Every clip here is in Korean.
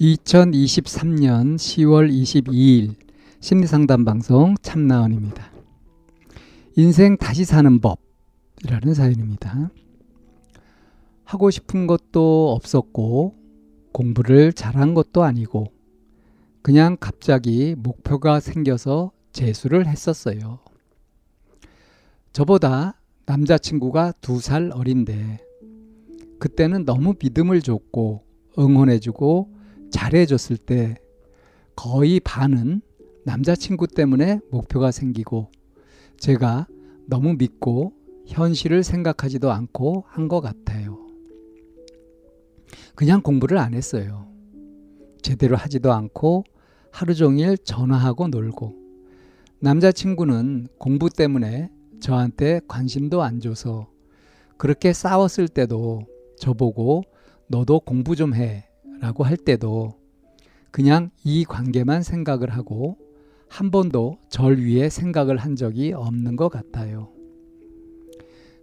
2023년 10월 22일 심리상담 방송 참나원입니다. 인생 다시 사는 법이라는 사연입니다. 하고 싶은 것도 없었고 공부를 잘한 것도 아니고 그냥 갑자기 목표가 생겨서 재수를 했었어요. 저보다 남자친구가 두 살 어린데 그때는 너무 믿음을 줬고 응원해주고 잘해줬을 때 거의 반은 남자친구 때문에 목표가 생기고 제가 너무 믿고 현실을 생각하지도 않고 한 것 같아요. 그냥 공부를 안 했어요. 제대로 하지도 않고 하루 종일 전화하고 놀고 남자친구는 공부 때문에 저한테 관심도 안 줘서 그렇게 싸웠을 때도 저보고 너도 공부 좀 해. 라고 할 때도 그냥 이 관계만 생각을 하고 한 번도 절 위해 생각을 한 적이 없는 것 같아요.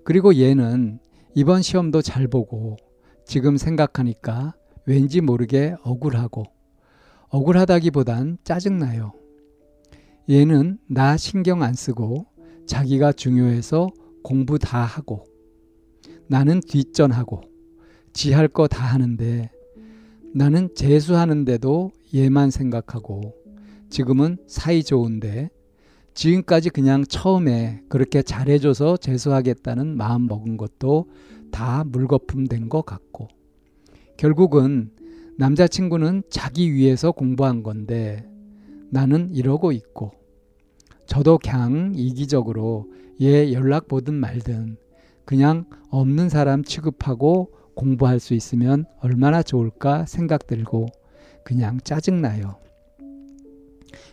그리고 얘는 이번 시험도 잘 보고 지금 생각하니까 왠지 모르게 억울하고 억울하다기보단 짜증나요. 얘는 나 신경 안 쓰고 자기가 중요해서 공부 다 하고 나는 뒷전하고 지 할 거 다 하는데 나는 재수하는데도 얘만 생각하고 지금은 사이 좋은데 지금까지 그냥 처음에 그렇게 잘해줘서 재수하겠다는 마음 먹은 것도 다 물거품 된 것 같고 결국은 남자친구는 자기 위해서 공부한 건데 나는 이러고 있고 저도 그냥 이기적으로 얘 연락 보든 말든 그냥 없는 사람 취급하고 공부할 수 있으면 얼마나 좋을까 생각 들고 그냥 짜증나요.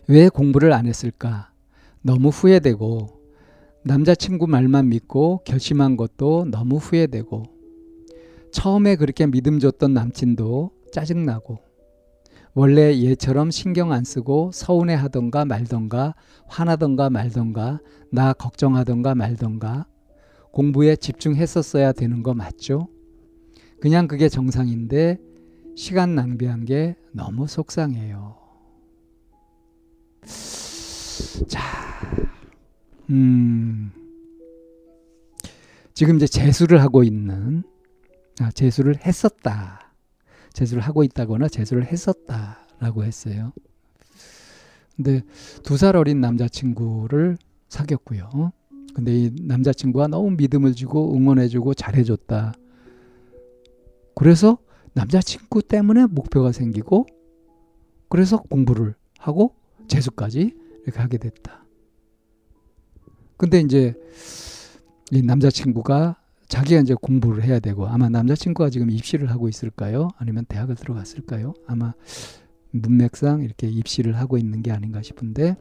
왜 공부를 안 했을까? 너무 후회되고 남자친구 말만 믿고 결심한 것도 너무 후회되고 처음에 그렇게 믿음 줬던 남친도 짜증나고 원래 얘처럼 신경 안 쓰고 서운해 하던가 말던가 화나던가 말던가 나 걱정하던가 말던가 공부에 집중했었어야 되는 거 맞죠? 그냥 그게 정상인데 시간 낭비한 게 너무 속상해요. 자, 음, 지금 이제 재수를 하고 있는, 아, 재수를 했었다. 재수를 하고 있다거나 재수를 했었다라고 했어요. 근데 두 살 어린 남자친구를 사귀었고요. 근데 이 남자친구가 너무 믿음을 주고 응원해주고 잘해줬다. 그래서 남자친구 때문에 목표가 생기고 그래서 공부를 하고 재수까지 이렇게 하게 됐다. 근데 이제 이 남자친구가 자기가 이제 공부를 해야 되고 아마 남자친구가 지금 입시를 하고 있을까요? 아니면 대학을 들어갔을까요? 아마 문맥상 이렇게 입시를 하고 있는 게 아닌가 싶은데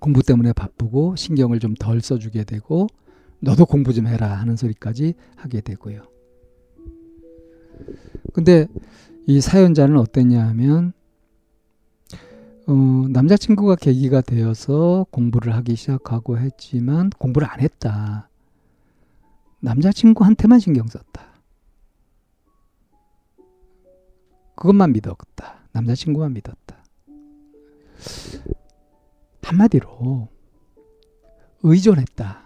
공부 때문에 바쁘고 신경을 좀 덜 써주게 되고 너도 공부 좀 해라 하는 소리까지 하게 되고요. 근데 이 사연자는 어땠냐 하면 어, 남자친구가 계기가 되어서 공부를 하기 시작하고 했지만 공부를 안 했다. 남자친구한테만 신경 썼다. 그것만 믿었다. 남자친구만 믿었다. 한마디로 의존했다.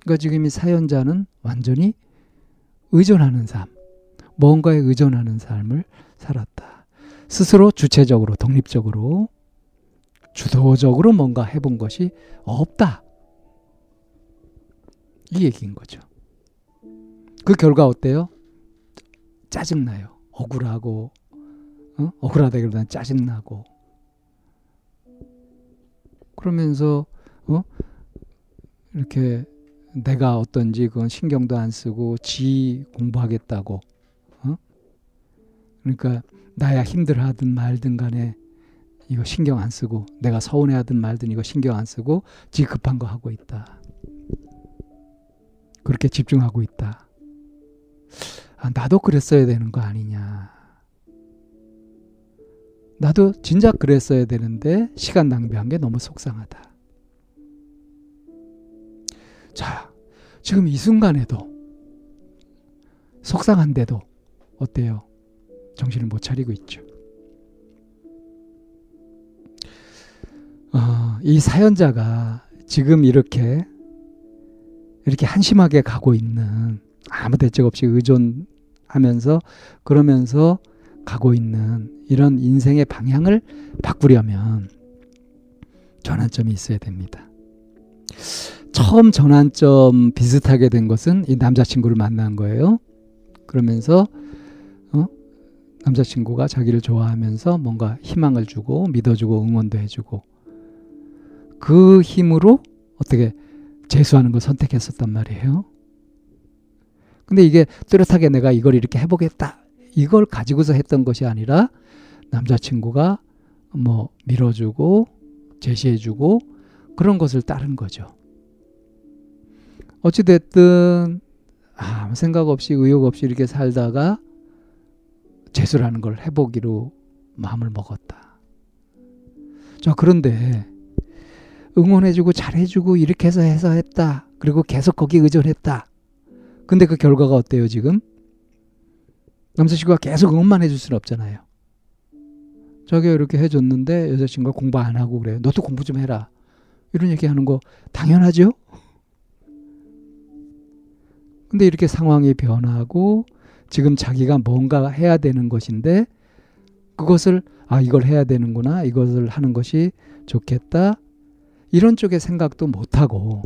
그러니까 지금 이 사연자는 완전히 의존하는 삶, 뭔가에 의존하는 삶을 살았다. 스스로 주체적으로, 독립적으로, 주도적으로 뭔가 해본 것이 없다. 이 얘기인 거죠. 그 결과 어때요? 짜증나요. 억울하고, 어? 억울하다기보다는 짜증나고. 그러면서, 어? 이렇게 내가 어떤지 그건 신경도 안 쓰고 지 공부하겠다고 어? 그러니까 나야 힘들어하든 말든 간에 이거 신경 안 쓰고 내가 서운해하든 말든 이거 신경 안 쓰고 지 급한 거 하고 있다. 그렇게 집중하고 있다. 아, 나도 그랬어야 되는 거 아니냐. 나도 진작 그랬어야 되는데 시간 낭비한 게 너무 속상하다. 자, 지금 이 순간에도 속상한데도 어때요? 정신을 못 차리고 있죠. 어, 이 사연자가 지금 이렇게 이렇게 한심하게 가고 있는 아무 대책 없이 의존하면서 그러면서 가고 있는 이런 인생의 방향을 바꾸려면 전환점이 있어야 됩니다. 처음 전환점 비슷하게 된 것은 이 남자친구를 만난 거예요. 그러면서 어? 남자친구가 자기를 좋아하면서 뭔가 희망을 주고 믿어주고 응원도 해주고 그 힘으로 어떻게 재수하는 걸 선택했었단 말이에요. 근데 이게 뚜렷하게 내가 이걸 이렇게 해보겠다. 이걸 가지고서 했던 것이 아니라 남자친구가 뭐 밀어주고 제시해주고 그런 것을 따른 거죠. 어찌됐든 아무 생각 없이 의욕 없이 이렇게 살다가 재수라는 걸 해보기로 마음을 먹었다. 자, 그런데 응원해주고 잘해주고 이렇게 해서 해서 했다. 그리고 계속 거기 의존했다. 근데 그 결과가 어때요, 지금? 남자친구가 계속 응원만 해줄 수는 없잖아요. 자기가 이렇게 해줬는데 여자친구가 공부 안 하고 그래요. 너도 공부 좀 해라. 이런 얘기 하는 거 당연하죠? 근데 이렇게 상황이 변하고 지금 자기가 뭔가 해야 되는 것인데 그것을 아 이걸 해야 되는구나 이것을 하는 것이 좋겠다 이런 쪽의 생각도 못하고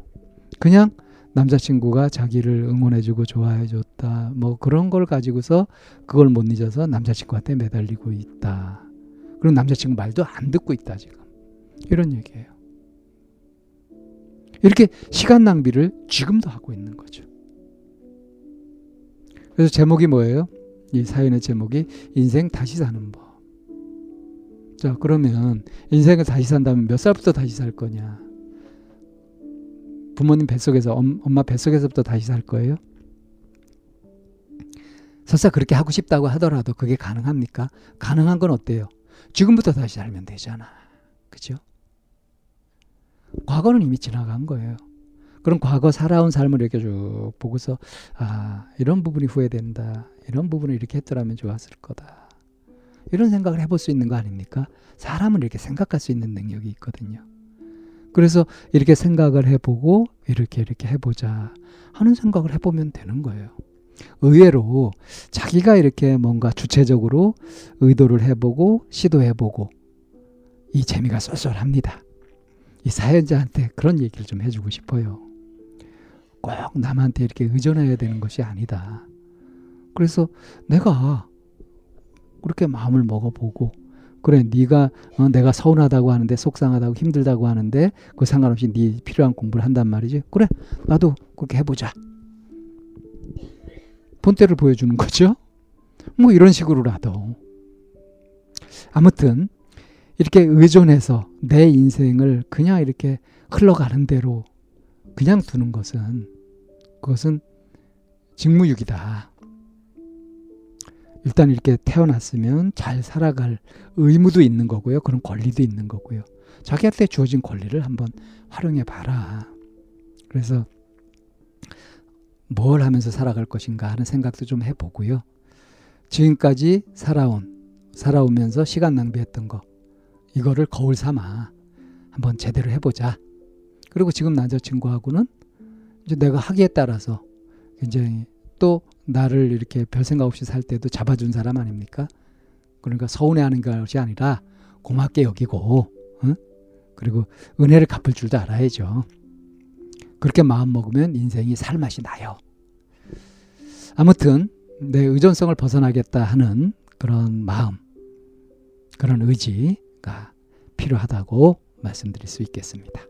그냥 남자친구가 자기를 응원해주고 좋아해줬다 뭐 그런 걸 가지고서 그걸 못 잊어서 남자친구한테 매달리고 있다. 그리고 남자친구 말도 안 듣고 있다 지금. 이런 얘기예요. 이렇게 시간 낭비를 지금도 하고 있는 거죠 그래서 제목이 뭐예요? 이 사연의 제목이 인생 다시 사는 법. 자, 그러면 인생을 다시 산다면 몇 살부터 다시 살 거냐? 부모님 뱃속에서, 엄마 뱃속에서부터 다시 살 거예요? 설사 그렇게 하고 싶다고 하더라도 그게 가능합니까? 가능한 건 어때요? 지금부터 다시 살면 되잖아. 그죠? 과거는 이미 지나간 거예요. 그런 과거 살아온 삶을 이렇게 쭉 보고서 아 이런 부분이 후회된다 이런 부분을 이렇게 했더라면 좋았을 거다 이런 생각을 해볼 수 있는 거 아닙니까? 사람은 이렇게 생각할 수 있는 능력이 있거든요. 그래서 이렇게 생각을 해보고 이렇게 이렇게 해보자 하는 생각을 해보면 되는 거예요. 의외로 자기가 이렇게 뭔가 주체적으로 의도를 해보고 시도해보고 이 재미가 쏠쏠합니다. 이 사연자한테 그런 얘기를 좀 해주고 싶어요. 꼭 남한테 이렇게 의존해야 되는 것이 아니다. 그래서 내가 그렇게 마음을 먹어보고 그래 네가 어, 내가 서운하다고 하는데 속상하다고 힘들다고 하는데 그 상관없이 네 필요한 공부를 한단 말이지. 그래 나도 그렇게 해보자. 본때를 보여주는 거죠. 뭐 이런 식으로라도. 아무튼 이렇게 의존해서 내 인생을 그냥 이렇게 흘러가는 대로 그냥 두는 것은 그것은 직무유기다. 일단 이렇게 태어났으면 잘 살아갈 의무도 있는 거고요. 그런 권리도 있는 거고요. 자기한테 주어진 권리를 한번 활용해 봐라. 그래서 뭘 하면서 살아갈 것인가 하는 생각도 좀 해보고요. 지금까지 살아온, 살아오면서 시간 낭비했던 거, 이거를 거울 삼아 한번 제대로 해보자. 그리고 지금 남자친구하고는 이제 내가 하기에 따라서 굉장히 또 나를 이렇게 별 생각 없이 살 때도 잡아준 사람 아닙니까? 그러니까 서운해하는 것이 아니라 고맙게 여기고, 응? 그리고 은혜를 갚을 줄도 알아야죠. 그렇게 마음 먹으면 인생이 살 맛이 나요. 아무튼 내 의존성을 벗어나겠다 하는 그런 마음, 그런 의지가 필요하다고 말씀드릴 수 있겠습니다.